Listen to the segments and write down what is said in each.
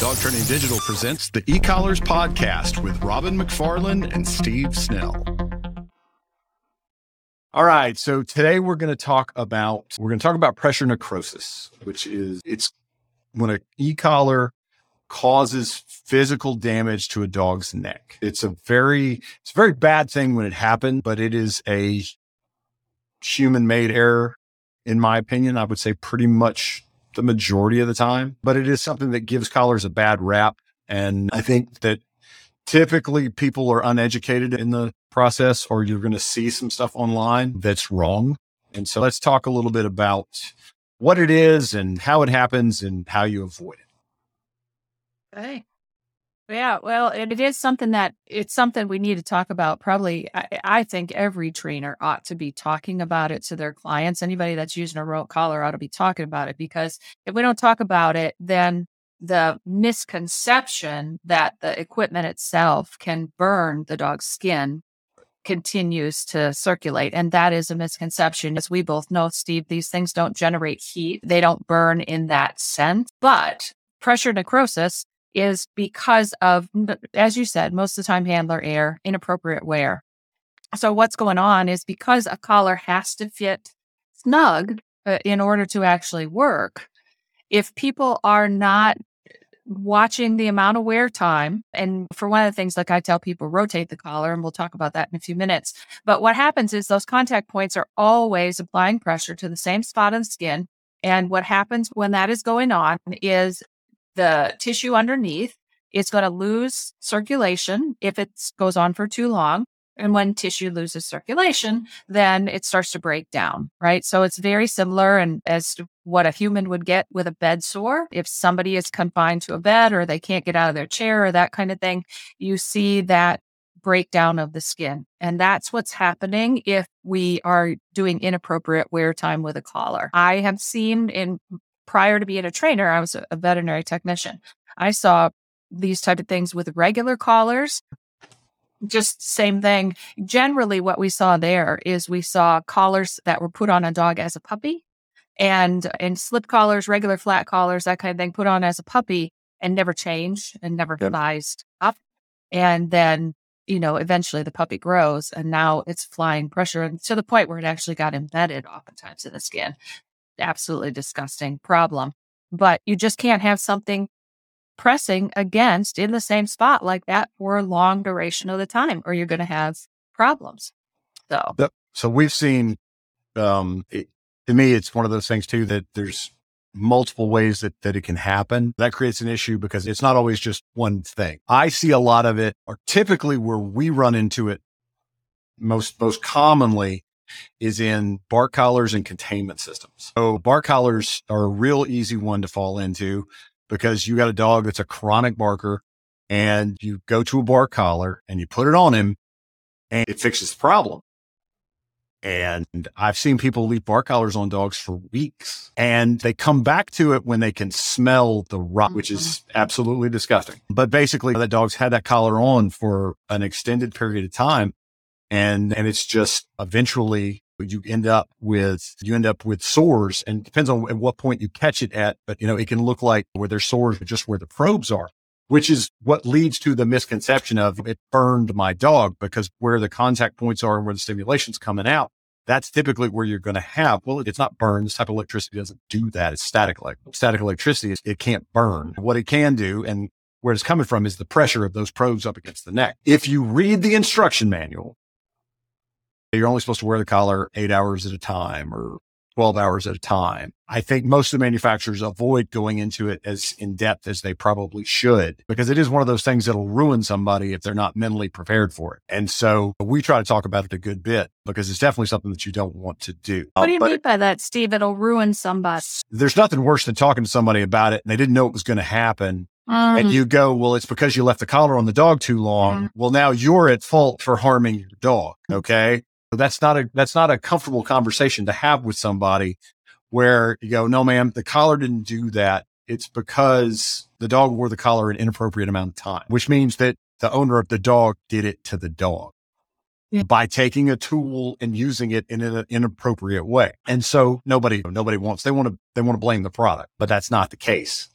Dog Training Digital presents the e-collars podcast with Robin McFarland and Steve Snell. All right, so today we're going to talk about we're going to talk about pressure necrosis, which is it's when an e-collar causes physical damage to a dog's neck. It's a very it's a very bad thing when it happens, but it is a human made error in my opinion. I would say pretty much the majority of the time, but it is something that gives collars a bad rap. And I think that typically people are uneducated in the process or you're going to see some stuff online that's wrong. And so let's talk a little bit about what it is and how it happens and how you avoid it. Okay. Yeah, well, and it is something that it's something we need to talk about. Probably, I, I think every trainer ought to be talking about it to their clients. Anybody that's using a remote collar ought to be talking about it because if we don't talk about it, then the misconception that the equipment itself can burn the dog's skin continues to circulate. And that is a misconception. As we both know, Steve, these things don't generate heat. They don't burn in that sense. But pressure necrosis is because of, as you said, most of the time handler error, inappropriate wear. So what's going on is because a collar has to fit snug uh, in order to actually work. If people are not watching the amount of wear time, and for one of the things, like I tell people, rotate the collar, and we'll talk about that in a few minutes. But what happens is those contact points are always applying pressure to the same spot on the skin. And what happens when that is going on is the tissue underneath is going to lose circulation if it goes on for too long. And when tissue loses circulation, then it starts to break down, right? So it's very similar and as to what a human would get with a bed sore. If somebody is confined to a bed or they can't get out of their chair or that kind of thing, you see that breakdown of the skin. And that's what's happening if we are doing inappropriate wear time with a collar. I have seen in prior to being a trainer, I was a veterinary technician. I saw these type of things with regular collars. Just same thing. Generally, what we saw there is we saw collars that were put on a dog as a puppy and and slip collars, regular flat collars, that kind of thing, put on as a puppy and never changed and never yep. sized up. And then, you know, eventually the puppy grows and now it's flying pressure and to the point where it actually got embedded oftentimes in the skin absolutely disgusting problem. But you just can't have something pressing against in the same spot like that for a long duration of the time, or you're going to have problems. So, so we've seen, um, it, to me, it's one of those things too that there's multiple ways that, that it can happen. That creates an issue because it's not always just one thing. I see a lot of it, or typically where we run into it most, most commonly is in bark collars and containment systems. So bark collars are a real easy one to fall into because you got a dog that's a chronic barker and you go to a bark collar and you put it on him and it fixes the problem. And I've seen people leave bark collars on dogs for weeks and they come back to it when they can smell the rot, which is mm-hmm. absolutely disgusting. But basically, the dog's had that collar on for an extended period of time and and it's just eventually you end up with you end up with sores and depends on at what point you catch it at but you know it can look like where there's sores but just where the probes are which is what leads to the misconception of it burned my dog because where the contact points are and where the stimulation's coming out that's typically where you're going to have well it's not burn this type of electricity doesn't do that. It's static like static electricity it can't burn. What it can do and where it's coming from is the pressure of those probes up against the neck. If you read the instruction manual you're only supposed to wear the collar eight hours at a time or 12 hours at a time. I think most of the manufacturers avoid going into it as in depth as they probably should because it is one of those things that'll ruin somebody if they're not mentally prepared for it. And so we try to talk about it a good bit because it's definitely something that you don't want to do. What do you mean by that, Steve? It'll ruin somebody. There's nothing worse than talking to somebody about it and they didn't know it was going to happen. Mm. And you go, well, it's because you left the collar on the dog too long. Mm. Well, now you're at fault for harming your dog. Okay that's not a that's not a comfortable conversation to have with somebody where you go, no, ma'am, the collar didn't do that. It's because the dog wore the collar an inappropriate amount of time, which means that the owner of the dog did it to the dog yeah. by taking a tool and using it in an inappropriate way. And so nobody, nobody wants, they want to, they want to blame the product, but that's not the case.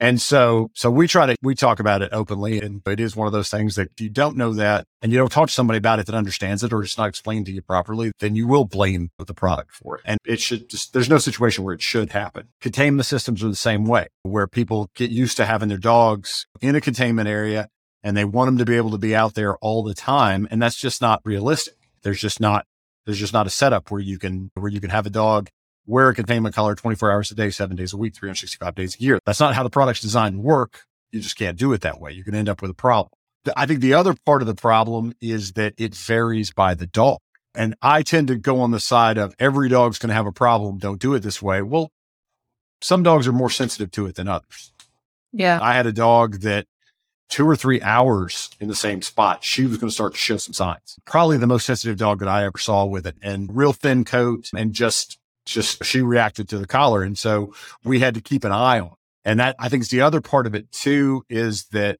And so, so we try to, we talk about it openly and it is one of those things that if you don't know that and you don't talk to somebody about it that understands it or it's not explained to you properly, then you will blame the product for it. And it should just, there's no situation where it should happen. Containment systems are the same way where people get used to having their dogs in a containment area and they want them to be able to be out there all the time. And that's just not realistic. There's just not, there's just not a setup where you can, where you can have a dog wear a containment collar 24 hours a day, seven days a week, 365 days a year. That's not how the product's designed work. You just can't do it that way. You can end up with a problem. I think the other part of the problem is that it varies by the dog. And I tend to go on the side of every dog's going to have a problem. Don't do it this way. Well, some dogs are more sensitive to it than others. Yeah. I had a dog that two or three hours in the same spot, she was going to start to show some signs. Probably the most sensitive dog that I ever saw with it and real thin coat and just just she reacted to the collar. And so we had to keep an eye on. And that I think is the other part of it too, is that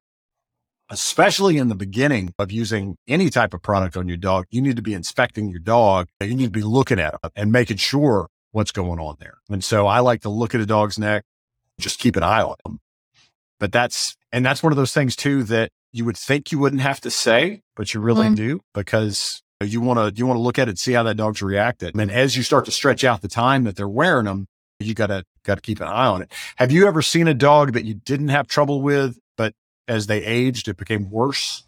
especially in the beginning of using any type of product on your dog, you need to be inspecting your dog. You need to be looking at it and making sure what's going on there. And so I like to look at a dog's neck, just keep an eye on them. But that's, and that's one of those things too that you would think you wouldn't have to say, but you really mm-hmm. do because you want to you want to look at it, see how that dog's reacted, and as you start to stretch out the time that they're wearing them, you gotta got to keep an eye on it. Have you ever seen a dog that you didn't have trouble with, but as they aged, it became worse?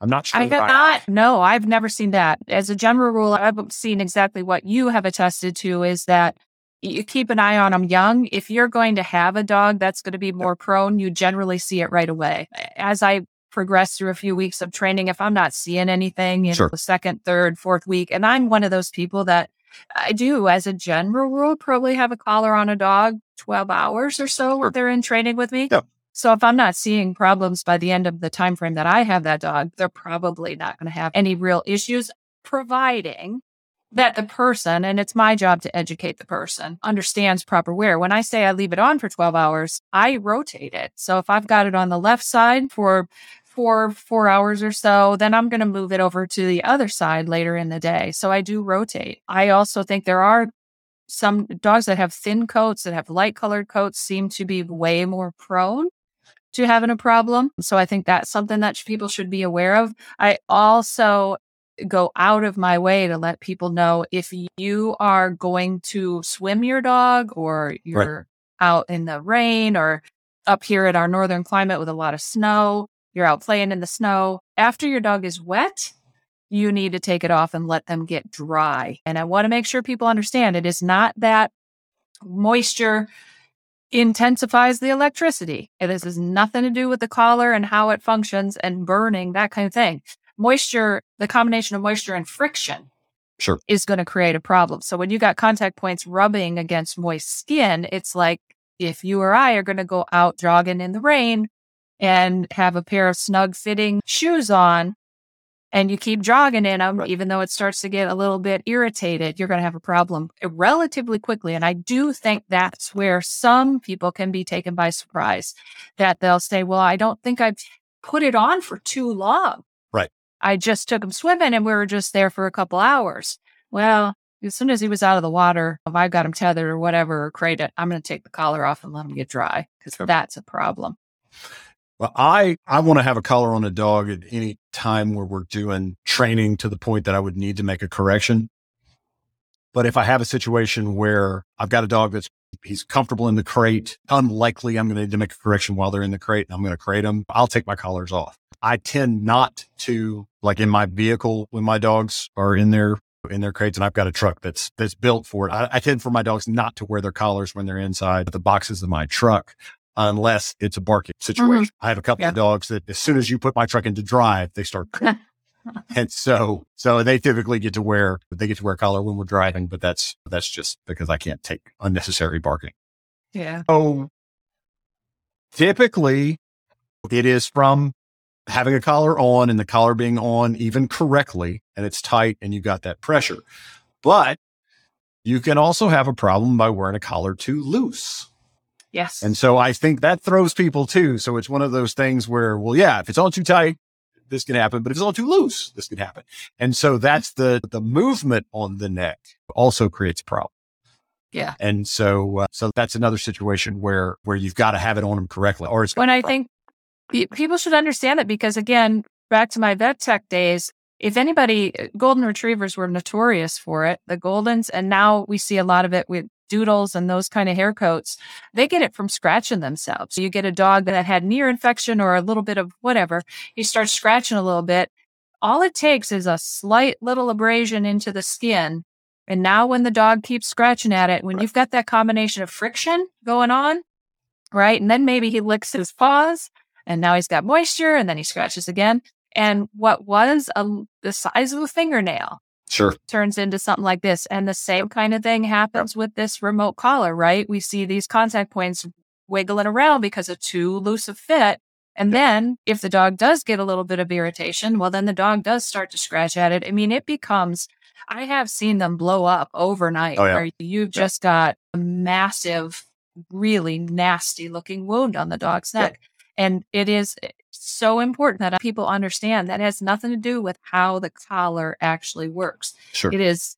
I'm not sure. I have not. No, I've never seen that. As a general rule, I've seen exactly what you have attested to is that you keep an eye on them young. If you're going to have a dog that's going to be more prone, you generally see it right away. As I progress through a few weeks of training, if I'm not seeing anything in sure. the second, third, fourth week, and I'm one of those people that I do, as a general rule, probably have a collar on a dog 12 hours or so sure. they're in training with me. Yeah. So if I'm not seeing problems by the end of the time frame that I have that dog, they're probably not going to have any real issues, providing that the person, and it's my job to educate the person, understands proper wear. When I say I leave it on for 12 hours, I rotate it. So if I've got it on the left side for for four hours or so, then I'm going to move it over to the other side later in the day. So I do rotate. I also think there are some dogs that have thin coats that have light colored coats seem to be way more prone to having a problem. So I think that's something that people should be aware of. I also go out of my way to let people know if you are going to swim your dog or you're right. out in the rain or up here at our northern climate with a lot of snow, you're out playing in the snow. After your dog is wet, you need to take it off and let them get dry. And I want to make sure people understand it is not that moisture intensifies the electricity. This has nothing to do with the collar and how it functions and burning, that kind of thing. Moisture, the combination of moisture and friction sure. is going to create a problem. So when you got contact points rubbing against moist skin, it's like if you or I are going to go out jogging in the rain, and have a pair of snug fitting shoes on and you keep jogging in them, even though it starts to get a little bit irritated, you're going to have a problem eh, relatively quickly. And I do think that's where some people can be taken by surprise that they'll say, well, I don't think I've put it on for too long. Right. I just took him swimming and we were just there for a couple hours. Well, as soon as he was out of the water, if I got him tethered or whatever or crated, I'm going to take the collar off and let him get dry because that's a problem. Well, I, I want to have a collar on a dog at any time where we're doing training to the point that I would need to make a correction. But if I have a situation where I've got a dog that's he's comfortable in the crate, unlikely I'm going to need to make a correction while they're in the crate and I'm going to crate them, I'll take my collars off. I tend not to like in my vehicle when my dogs are in their in their crates and I've got a truck that's that's built for it. I, I tend for my dogs not to wear their collars when they're inside the boxes of my truck unless it's a barking situation. Mm-hmm. I have a couple yeah. of dogs that as soon as you put my truck into drive, they start. and so, so they typically get to wear, they get to wear collar when we're driving, but that's, that's just because I can't take unnecessary barking. Yeah. So typically it is from having a collar on and the collar being on even correctly and it's tight and you got that pressure. But you can also have a problem by wearing a collar too loose. Yes. And so I think that throws people too. So it's one of those things where, well, yeah, if it's all too tight, this can happen, but if it's all too loose, this can happen. And so that's the, the movement on the neck also creates a problem. Yeah. And so, uh, so that's another situation where, where you've got to have it on them correctly or it's when I think people should understand it because again, back to my vet tech days, if anybody, uh, golden retrievers were notorious for it, the goldens, and now we see a lot of it with doodles and those kind of hair coats. They get it from scratching themselves. So you get a dog that had an ear infection or a little bit of whatever, he starts scratching a little bit. All it takes is a slight little abrasion into the skin. And now when the dog keeps scratching at it, when you've got that combination of friction going on, right? And then maybe he licks his paws and now he's got moisture and then he scratches again. And what was a, the size of a fingernail sure turns into something like this. And the same kind of thing happens with this remote collar, right? We see these contact points wiggling around because of too loose a fit. And then if the dog does get a little bit of irritation, well, then the dog does start to scratch at it. I mean, it becomes, I have seen them blow up overnight Oh, yeah. where you've just got a massive, really nasty looking wound on the dog's Yeah. And it is eh, so important that people understand that has nothing to do with how the collar actually works. sure It is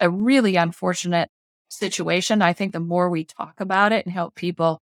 a really unfortunate situation. I think the more we talk about it and help people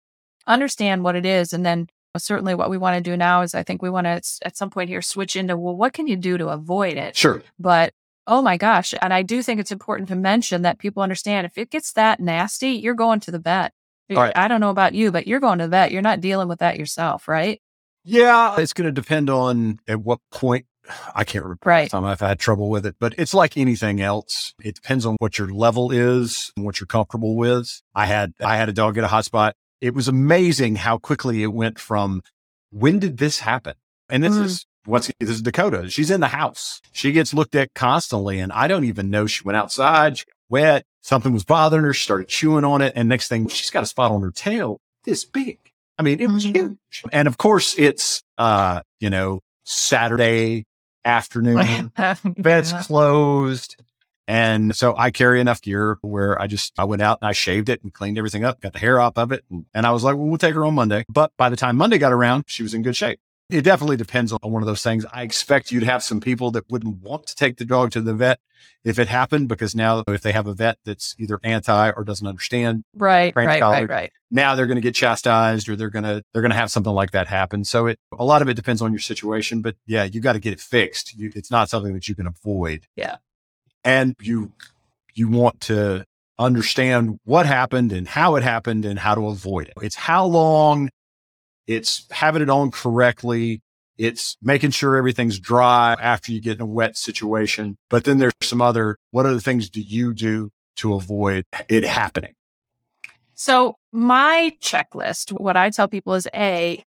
understand what it is, and then certainly what we want to do now is I think we want to at some point here switch into, well, what can you do to avoid it? sure But oh my gosh. And I do think it's important to mention that people understand if it gets that nasty, you're going to the vet. All right. I don't know about you, but you're going to the vet. You're not dealing with that yourself, right? yeah it's going to depend on at what point i can't remember Right. time I've had trouble with it, but it's like anything else. It depends on what your level is and what you're comfortable with. I had, I had a dog get a hot spot. It was amazing how quickly it went from when did this happen? And this Mm. is what's this is Dakota. She's in the house. She gets looked at constantly and I don't even know she went outside. She got wet. Something was bothering her. She started chewing on it. And next thing she's got a spot on her tail this big. I mean, it was Mhm. huge. And of course it's, uh, you know, Saturday afternoon vet's Yeah. closed. And so I carry enough gear where I just, I went out and I shaved it and cleaned everything up, got the hair off of it. And, and I was like, well, we'll take her on Monday. But by the time Monday got around, she was in good shape. It definitely depends on one of those things. I expect you'd have some people that wouldn't want to take the dog to the vet if it happened, because now if they have a vet that's either anti or doesn't understand, Right, right, collar. right, right. now they're going to get chastised or they're going to they're going to have something like that happen so it a lot of it depends on your situation but yeah you got to get it fixed you, it's not something that you can avoid Yeah. and you you want to understand what happened and how it happened and how to avoid it it's how long it's having it on correctly it's making sure everything's dry after you get in a wet situation but then there's some other what other things do you do to avoid it happening So my checklist, what I tell people is A,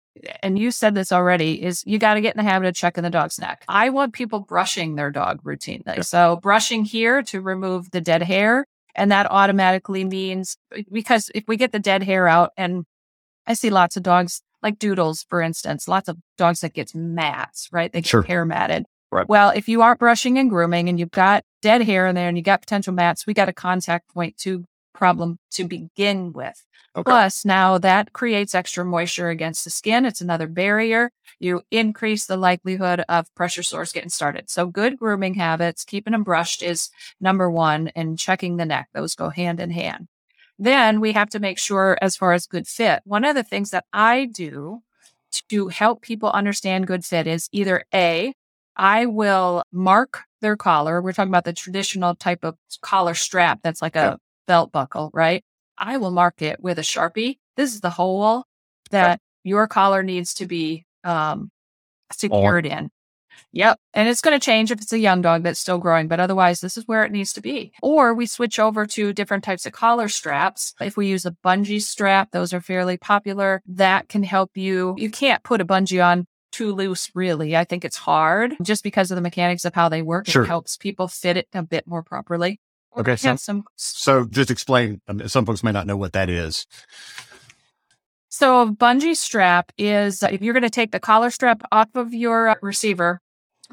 and you said this already, is you got to get in the habit of checking the dog's neck. I want people brushing their dog routinely. So brushing here to remove the dead hair. And that automatically means because if we get the dead hair out and I see lots of dogs like doodles, for instance, lots of dogs that gets mats, right? They get Sure. hair matted. Right. Well, if you aren't brushing and grooming and you've got dead hair in there and you got potential mats, we got a contact point to problem to begin with. Okay. Plus, now that creates extra moisture against the skin. It's another barrier. You increase the likelihood of pressure sores getting started. So, good grooming habits, keeping them brushed is number one, and checking the neck. Those go hand in hand. Then we have to make sure, as far as good fit, one of the things that I do to help people understand good fit is either A, I will mark their collar. We're talking about the traditional type of collar strap that's like a Yeah. belt buckle, right? I will mark it with a Sharpie. This is the hole that your collar needs to be um, secured in. Yep. And it's going to change if it's a young dog that's still growing, but otherwise, this is where it needs to be. Or we switch over to different types of collar straps. If we use a bungee strap, those are fairly popular. That can help you. You can't put a bungee on too loose, really. I think it's hard just because of the mechanics of how they work. Sure. It helps people fit it a bit more properly. Okay, so- some So just explain. Some folks may not know what that is. So a bungee strap is if you're going to take the collar strap off of your receiver,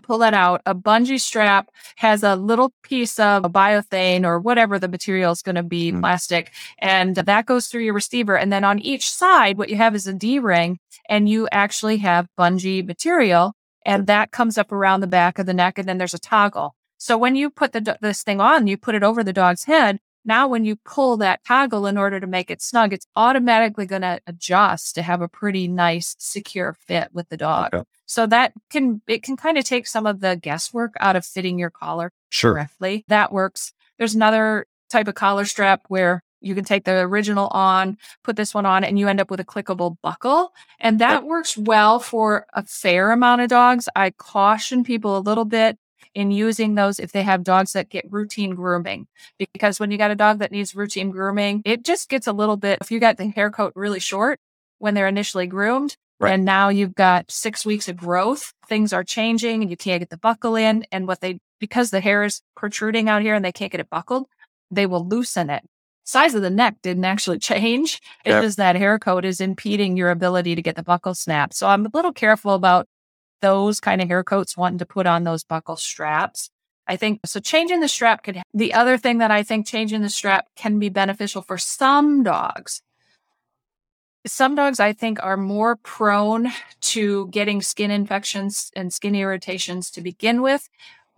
pull that out. A bungee strap has a little piece of biothane or whatever the material is going to be, Mm. plastic, and that goes through your receiver. And then on each side, what you have is a D ring, and you actually have bungee material, and that comes up around the back of the neck, and then there's a toggle. So when you put the, this thing on, you put it over the dog's head. Now, when you pull that toggle in order to make it snug, it's automatically going to adjust to have a pretty nice, secure fit with the dog. Okay. So that can, it can kind of take some of the guesswork out of fitting your collar sure. correctly. That works. There's another type of collar strap where you can take the original on, put this one on, and you end up with a clickable buckle. And that works well for a fair amount of dogs. I caution people a little bit in using those if they have dogs that get routine grooming. Because when you got a dog that needs routine grooming, it just gets a little bit, if you got the hair coat really short when they're initially groomed, Right. And now you've got six weeks of growth. Things are changing and you can't get the buckle in. And what they, because the hair is protruding out here and they can't get it buckled, they will loosen it size of the neck didn't actually change. Yep. just that hair coat is impeding your ability to get the buckle snap. So I'm a little careful about those kind of hair coats wanting to put on those buckle straps. I think so. Changing the strap could, the other thing that I think changing the strap can be beneficial for some dogs. Some dogs I think are more prone to getting skin infections and skin irritations to begin with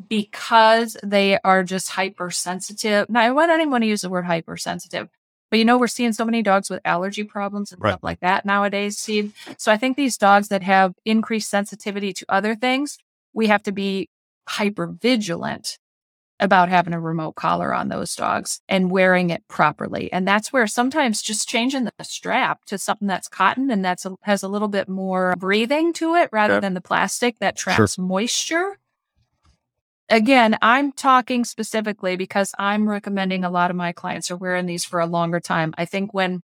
because they are just hypersensitive. Now, I don't even want to use the word hypersensitive, but you know, we're seeing so many dogs with allergy problems and right. stuff like that nowadays, Steve. So I think these dogs that have increased sensitivity to other things, we have to be hyper vigilant about having a remote collar on those dogs and wearing it properly. And that's where sometimes just changing the strap to something that's cotton and that's a, has a little bit more breathing to it rather than the plastic that traps sure. moisture again, I'm talking specifically because I'm recommending a lot of my clients are wearing these for a longer time. I think when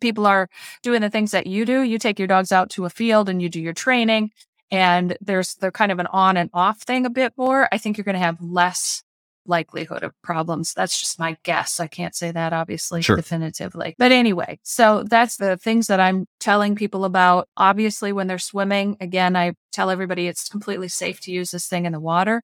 people are doing the things that you do, you take your dogs out to a field and you do your training and there's they're kind of an on and off thing a bit more. I think you're going to have less likelihood of problems. That's just my guess. I can't say that obviously sure. definitively. But anyway, so that's the things that I'm telling people about. Obviously, when they're swimming, again, I tell everybody it's completely safe to use this thing in the water.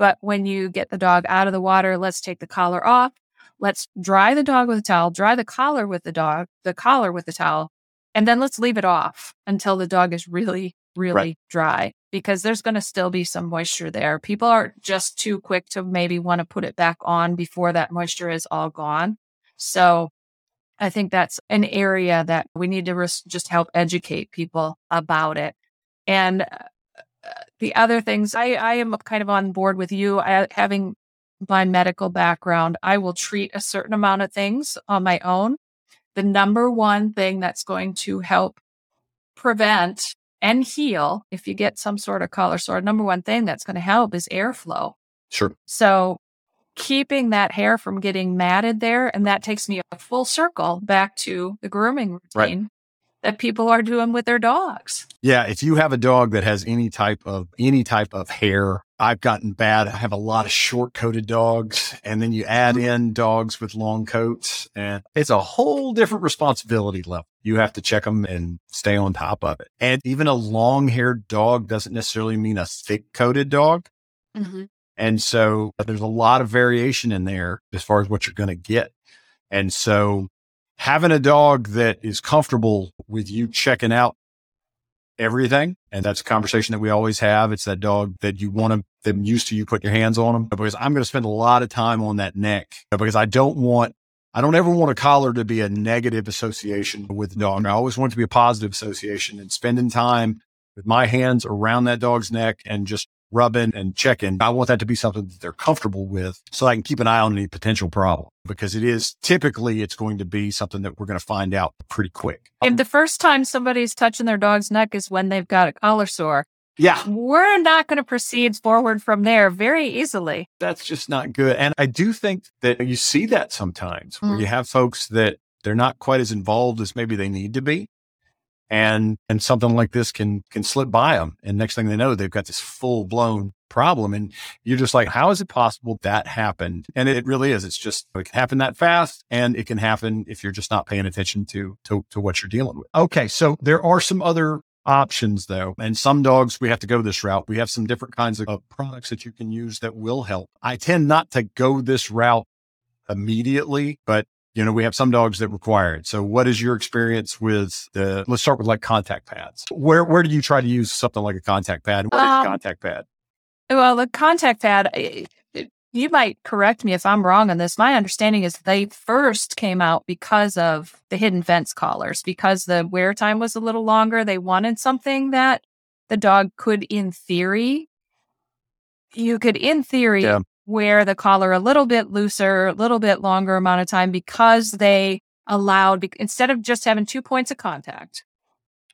But when you get the dog out of the water, let's take the collar off. Let's dry the dog with a towel, dry the collar with the dog, the collar with the towel, and then let's leave it off until the dog is really, really right. dry because there's going to still be some moisture there. People are just too quick to maybe want to put it back on before that moisture is all gone. So I think that's an area that we need to just help educate people about it. And uh, the other things I, I am kind of on board with you. I, having my medical background, I will treat a certain amount of things on my own. The number one thing that's going to help prevent and heal if you get some sort of collar sore, number one thing that's going to help is airflow. Sure. So keeping that hair from getting matted there, and that takes me a full circle back to the grooming routine. Right that people are doing with their dogs. Yeah, if you have a dog that has any type of any type of hair, I've gotten bad. I have a lot of short coated dogs, and then you add mm-hmm. in dogs with long coats, and it's a whole different responsibility level. You have to check them and stay on top of it. And even a long haired dog doesn't necessarily mean a thick coated dog. Mm-hmm. And so there's a lot of variation in there as far as what you're going to get. And so having a dog that is comfortable with you checking out everything. And that's a conversation that we always have. It's that dog that you want them used to you put your hands on them because I'm going to spend a lot of time on that neck because I don't want, I don't ever want a collar to be a negative association with the dog. I always want it to be a positive association and spending time with my hands around that dog's neck and just rubbing and checking. I want that to be something that they're comfortable with so I can keep an eye on any potential problem because it is typically it's going to be something that we're going to find out pretty quick. If the first time somebody's touching their dog's neck is when they've got a collar sore, yeah. We're not going to proceed forward from there very easily. That's just not good. And I do think that you see that sometimes mm-hmm. where you have folks that they're not quite as involved as maybe they need to be and and something like this can can slip by them and next thing they know they've got this full blown problem and you're just like how is it possible that happened? And it really is. It's just it can happen that fast and it can happen if you're just not paying attention to to, to what you're dealing with. Okay so there are some other options though and some dogs we have to go this route. We have some different kinds of, of products that you can use that will help. I tend not to go this route immediately but you know, we have some dogs that require it. So what is your experience with the, let's start with like contact pads. Where, where do you try to use something like a contact pad? What um, is contact pad? Well, the contact pad, it, you might correct me if I'm wrong on this. My understanding is they first came out because of the hidden fence collars, because the wear time was a little longer. They wanted something that the dog could, in theory, you could, in theory, yeah. Wear the collar a little bit looser, a little bit longer amount of time because they allowed, instead of just having two points of contact,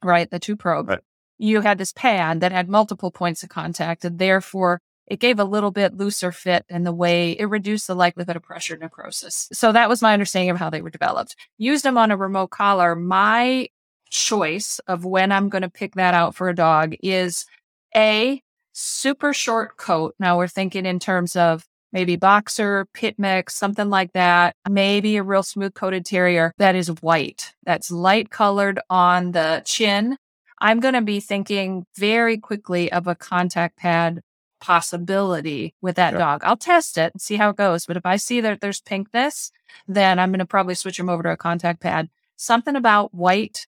right? The two probe, right. you had this pad that had multiple points of contact. And therefore, it gave a little bit looser fit in the way it reduced the likelihood of pressure necrosis. So that was my understanding of how they were developed. Used them on a remote collar. My choice of when I'm going to pick that out for a dog is a super short coat. Now we're thinking in terms of maybe boxer, pit mix, something like that. Maybe a real smooth coated terrier that is white, that's light colored on the chin. I'm going to be thinking very quickly of a contact pad possibility with that dog. I'll test it and see how it goes. But if I see that there's pinkness, then I'm going to probably switch them over to a contact pad. Something about white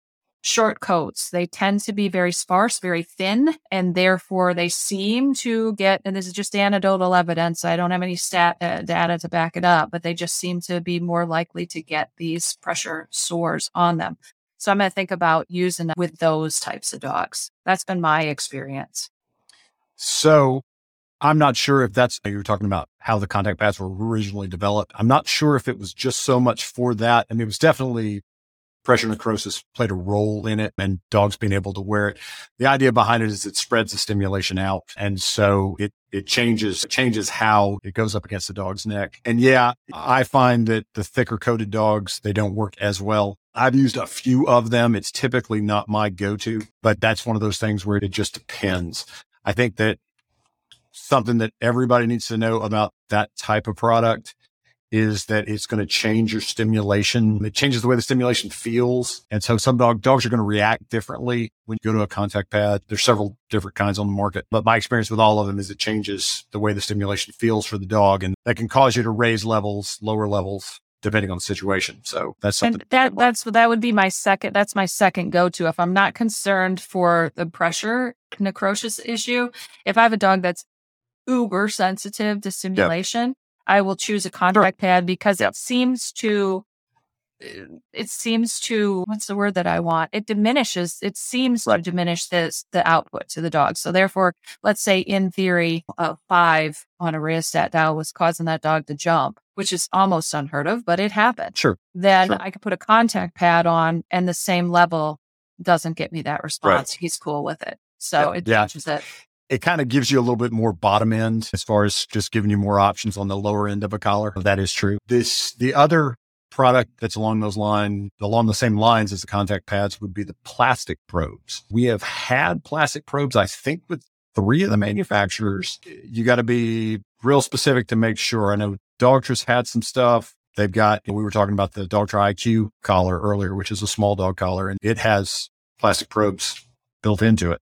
short coats. They tend to be very sparse, very thin, and therefore they seem to get, and this is just anecdotal evidence. I don't have any stat uh, data to back it up, but they just seem to be more likely to get these pressure sores on them. So I'm going to think about using with those types of dogs. That's been my experience. So I'm not sure if that's you were talking about how the contact pads were originally developed. I'm not sure if it was just so much for that. I mean, it was definitely pressure necrosis played a role in it and dogs being able to wear it. The idea behind it is it spreads the stimulation out. And so it, it changes, changes how it goes up against the dog's neck. And yeah, I find that the thicker coated dogs, they don't work as well. I've used a few of them. It's typically not my go-to, but that's one of those things where it just depends. I think that something that everybody needs to know about that type of product is that it's going to change your stimulation. It changes the way the stimulation feels. And so some dog, dogs are going to react differently when you go to a contact pad. There's several different kinds on the market, but my experience with all of them is it changes the way the stimulation feels for the dog. And that can cause you to raise levels, lower levels, depending on the situation. So that's something. And that that's that would be my second. That's my second go to. If I'm not concerned for the pressure necrosis issue, if I have a dog that's uber sensitive to stimulation, yep. I will choose a contact pad because yep. it seems to eh, it seems to what's the word that I want? It diminishes. It seems right. to diminish this the output to the dog. So therefore, let's say in theory, a five on a rheostat dial was causing that dog to jump, which is almost unheard of, but it happened. Sure. Then sure. I could put a contact pad on, and the same level doesn't get me that response. Right. He's cool with it. So yeah. it changes yeah. it it kind of gives you a little bit more bottom end as far as just giving you more options on the lower end of a collar. That is true. This, the other product that's along those lines, along the same lines as the contact pads would be the plastic probes. We have had plastic probes, I think with three of the manufacturers. You got to be real specific to make sure. I know Dogtra's had some stuff. They've got, we were talking about the Dogtra IQ collar earlier, which is a small dog collar and it has plastic probes built into it.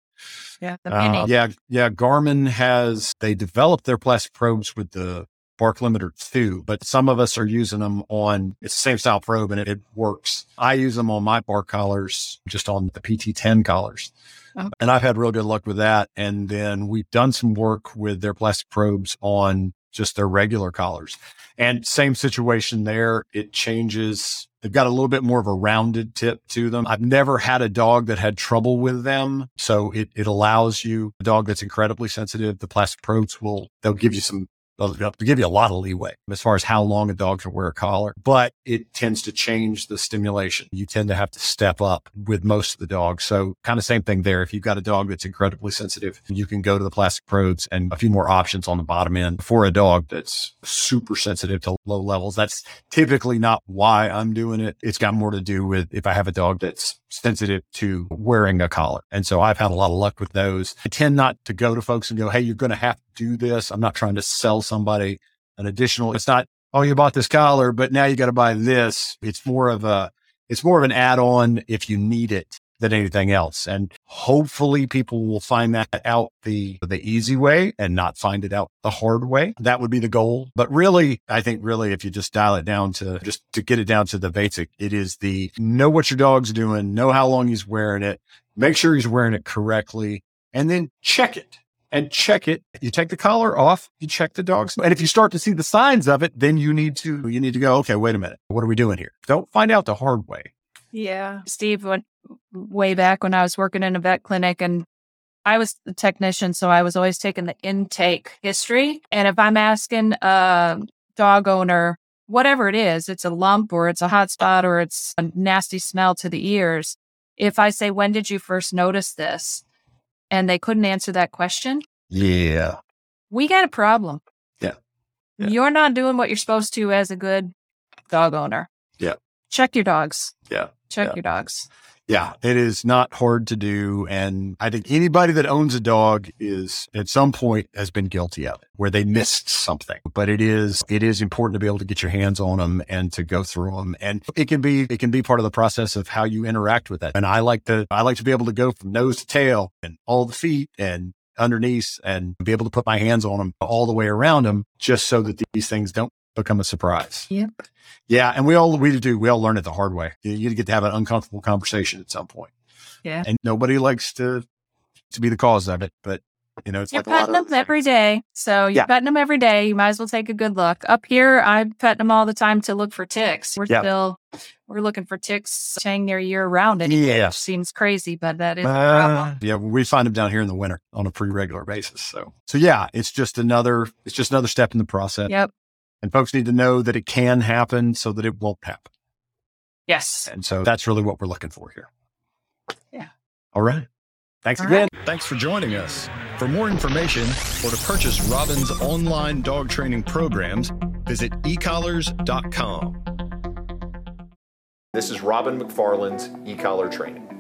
Yeah. Uh, yeah. Yeah. Garmin has, they developed their plastic probes with the bark limiter too, but some of us are using them on, it's the same style probe and it, it works. I use them on my bark collars, just on the PT10 collars. Okay. And I've had real good luck with that. And then we've done some work with their plastic probes on just their regular collars. And same situation there. It changes. They've got a little bit more of a rounded tip to them. I've never had a dog that had trouble with them. So it, it allows you a dog that's incredibly sensitive. The plastic probes will, they'll give you some They'll, give you a lot of leeway as far as how long a dog can wear a collar, but it tends to change the stimulation. You tend to have to step up with most of the dogs. So kind of same thing there. If you've got a dog that's incredibly sensitive, you can go to the plastic probes and a few more options on the bottom end for a dog that's super sensitive to low levels. That's typically not why I'm doing it. It's got more to do with if I have a dog that's sensitive to wearing a collar. And so I've had a lot of luck with those. I tend not to go to folks and go, Hey, you're going to have do this. I'm not trying to sell somebody an additional, it's not, Oh, you bought this collar, but now you got to buy this. It's more of a, it's more of an add on if you need it than anything else. And hopefully people will find that out the, the easy way and not find it out the hard way. That would be the goal. But really, I think really, if you just dial it down to just to get it down to the basic, it is the know what your dog's doing, know how long he's wearing it, make sure he's wearing it correctly, and then check it and check it. You take the collar off, you check the dogs. And if you start to see the signs of it, then you need to, you need to go, okay, wait a minute. What are we doing here? Don't find out the hard way. Yeah. Steve went way back when I was working in a vet clinic and I was the technician, so I was always taking the intake history. And if I'm asking a dog owner, whatever it is, it's a lump or it's a hot spot or it's a nasty smell to the ears. If I say, when did you first notice this? And they couldn't answer that question, Yeah. we got a problem. Yeah. Yeah. You're not doing what you're supposed to as a good dog owner. Yeah. Check your dogs. Yeah. Check Yeah. your dogs. Yeah, it is not hard to do. And I think anybody that owns a dog is at some point has been guilty of it where they missed something. But it is, it is important to be able to get your hands on them and to go through them. And it can be, it can be part of the process of how you interact with that. And I like to, I like to be able to go from nose to tail and all the feet and underneath and be able to put my hands on them all the way around them just so that these things don't become a surprise. Yep. Yeah. And we all, we do, we all learn it the hard way. You, you get to have an uncomfortable conversation at some point Yeah. and nobody likes to to be the cause of it. But you know, it's You're like petting them every day. So you're Yeah. petting them every day. You might as well take a good look. Up here, I'm petting them all the time to look for ticks. We're Yeah. still, we're looking for ticks staying there year round. It Yes. seems crazy, but that is. Uh, yeah, we find them down here in the winter on a pretty regular basis. So, so yeah, it's just another, it's just another step in the process. Yep. And folks need to know that it can happen so that it won't happen. Yes. And so that's really what we're looking for here. Yeah. All right. Thanks All again. Thanks for joining us. For more information or to purchase Robin's online dog training programs, visit ecollars.com. This is Robin McFarland's e-collar training.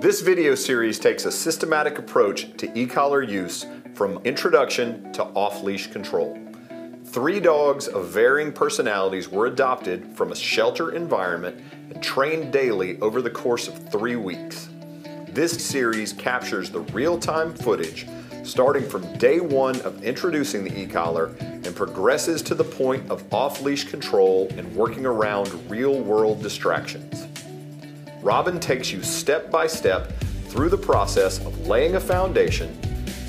This video series takes a systematic approach to e-collar use from introduction to off-leash control. Three dogs of varying personalities were adopted from a shelter environment and trained daily over the course of three weeks. This series captures the real-time footage starting from day one of introducing the e-collar and progresses to the point of off-leash control and working around real-world distractions. Robin takes you step by step through the process of laying a foundation,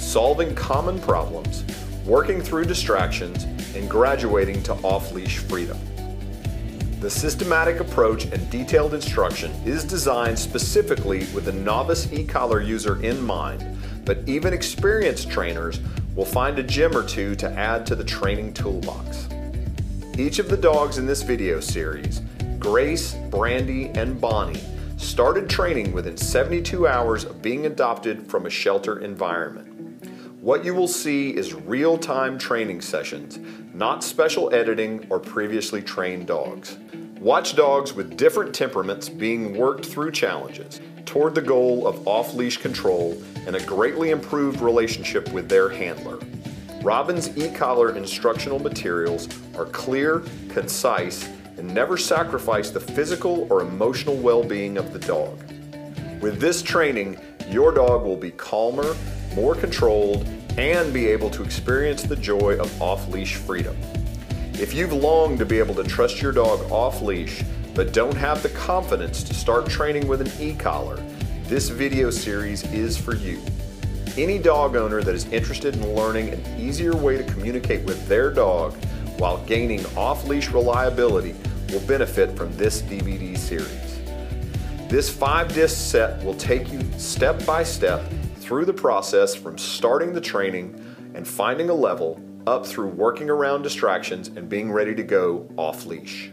solving common problems, working through distractions, and graduating to off-leash freedom. The systematic approach and detailed instruction is designed specifically with a novice e-collar user in mind, but even experienced trainers will find a gem or two to add to the training toolbox. Each of the dogs in this video series, Grace, Brandy, and Bonnie, started training within 72 hours of being adopted from a shelter environment. What you will see is real time training sessions, not special editing or previously trained dogs. Watch dogs with different temperaments being worked through challenges toward the goal of off leash control and a greatly improved relationship with their handler. Robin's e collar instructional materials are clear, concise, and never sacrifice the physical or emotional well being of the dog. With this training, your dog will be calmer, more controlled, and be able to experience the joy of off leash freedom. If you've longed to be able to trust your dog off leash, but don't have the confidence to start training with an e collar, this video series is for you. Any dog owner that is interested in learning an easier way to communicate with their dog while gaining off leash reliability will benefit from this DVD series. This five disc set will take you step by step through the process from starting the training and finding a level up through working around distractions and being ready to go off leash.